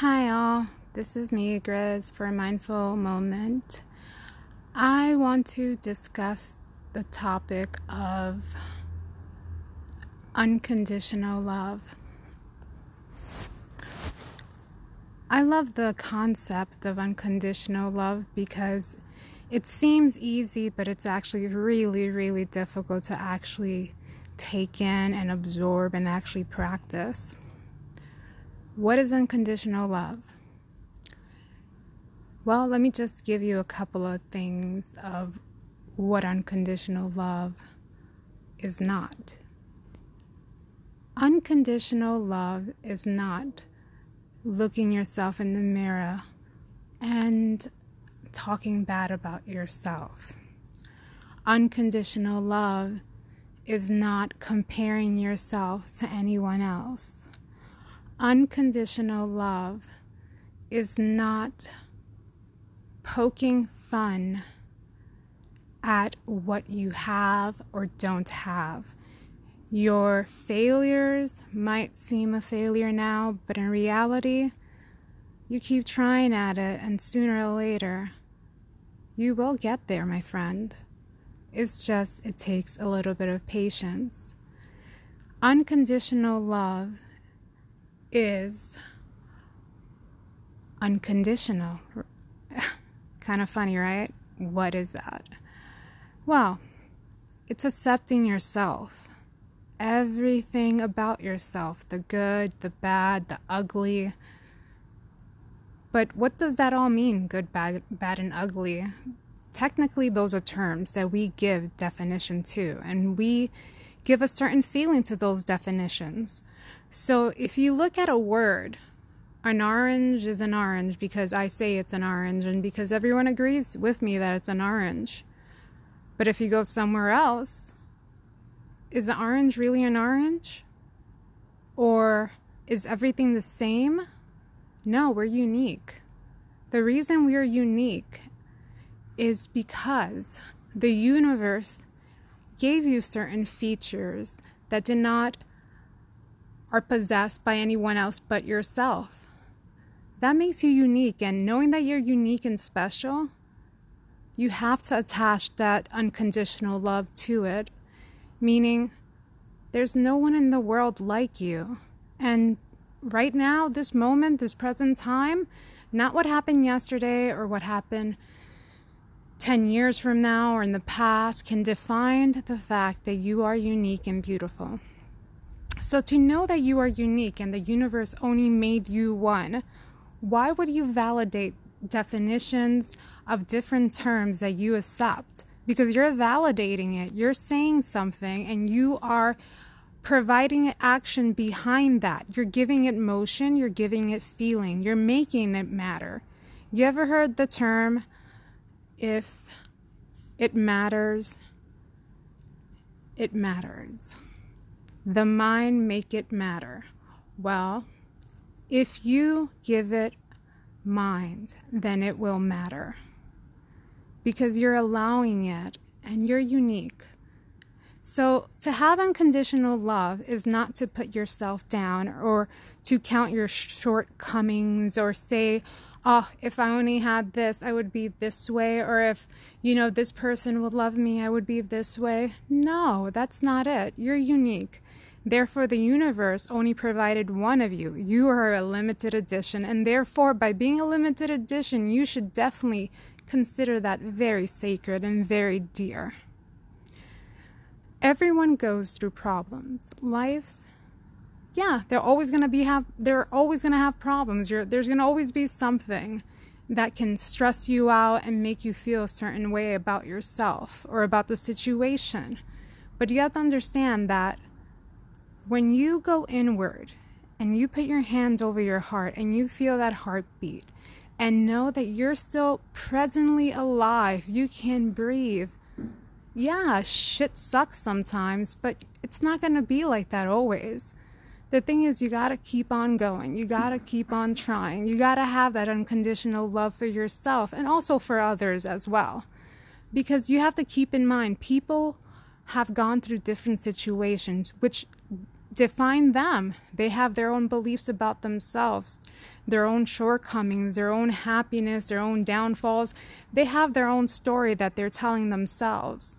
Hi, all. This is me, Grizz, for a mindful moment. I want to discuss the topic of unconditional love. I love the concept of unconditional love because it seems easy, but it's actually really, really difficult to actually take in and absorb and actually practice. What is unconditional love? Well, let me just give you a couple of things of what unconditional love is not. Unconditional love is not looking yourself in the mirror and talking bad about yourself. Unconditional love is not comparing yourself to anyone else unconditional love is not poking fun at what you have or don't have. Your failures might seem a failure now, but in reality, you keep trying at it, and sooner or later, you will get there, my friend. It's just, it takes a little bit of patience. Unconditional love is unconditional. kind of funny, right? What is that? Well, it's accepting yourself. Everything about yourself the good, the bad, the ugly. But what does that all mean, good, bad, bad, and ugly? Technically, those are terms that we give definition to, and we give a certain feeling to those definitions. So if you look at a word, an orange is an orange because I say it's an orange and because everyone agrees with me that it's an orange. But if you go somewhere else, is an orange really an orange? Or is everything the same? No, we're unique. The reason we're unique is because the universe gave you certain features that did not are possessed by anyone else but yourself. That makes you unique, and knowing that you're unique and special, you have to attach that unconditional love to it, meaning there's no one in the world like you. And right now, this moment, this present time, not what happened yesterday or what happened 10 years from now or in the past, can define the fact that you are unique and beautiful. So, to know that you are unique and the universe only made you one, why would you validate definitions of different terms that you accept? Because you're validating it, you're saying something, and you are providing action behind that. You're giving it motion, you're giving it feeling, you're making it matter. You ever heard the term, if it matters, it matters? the mind make it matter. Well, if you give it mind, then it will matter because you're allowing it and you're unique. So, to have unconditional love is not to put yourself down or to count your shortcomings or say, oh, if I only had this, I would be this way, or if, you know, this person would love me, I would be this way. No, that's not it. You're unique. Therefore, the universe only provided one of you. You are a limited edition, and therefore, by being a limited edition, you should definitely consider that very sacred and very dear. Everyone goes through problems. Life, yeah, they're always gonna be have. They're always gonna have problems. You're, there's gonna always be something that can stress you out and make you feel a certain way about yourself or about the situation. But you have to understand that when you go inward and you put your hand over your heart and you feel that heartbeat and know that you're still presently alive, you can breathe. Yeah, shit sucks sometimes, but it's not going to be like that always. The thing is, you got to keep on going. You got to keep on trying. You got to have that unconditional love for yourself and also for others as well. Because you have to keep in mind, people have gone through different situations, which define them. They have their own beliefs about themselves, their own shortcomings, their own happiness, their own downfalls. They have their own story that they're telling themselves.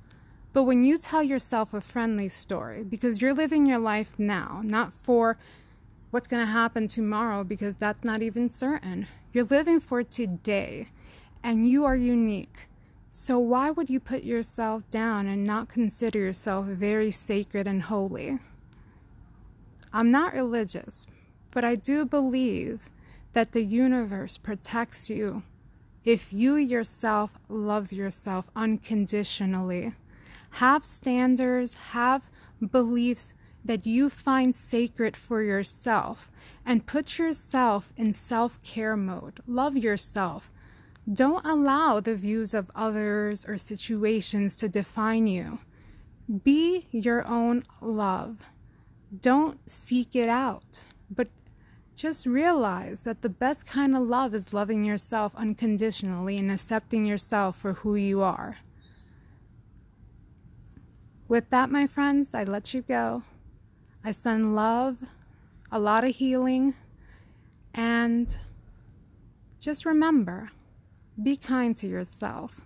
But when you tell yourself a friendly story, because you're living your life now, not for what's going to happen tomorrow, because that's not even certain. You're living for today, and you are unique. So, why would you put yourself down and not consider yourself very sacred and holy? I'm not religious, but I do believe that the universe protects you if you yourself love yourself unconditionally. Have standards, have beliefs that you find sacred for yourself, and put yourself in self care mode. Love yourself. Don't allow the views of others or situations to define you. Be your own love. Don't seek it out, but just realize that the best kind of love is loving yourself unconditionally and accepting yourself for who you are. With that, my friends, I let you go. I send love, a lot of healing, and just remember be kind to yourself.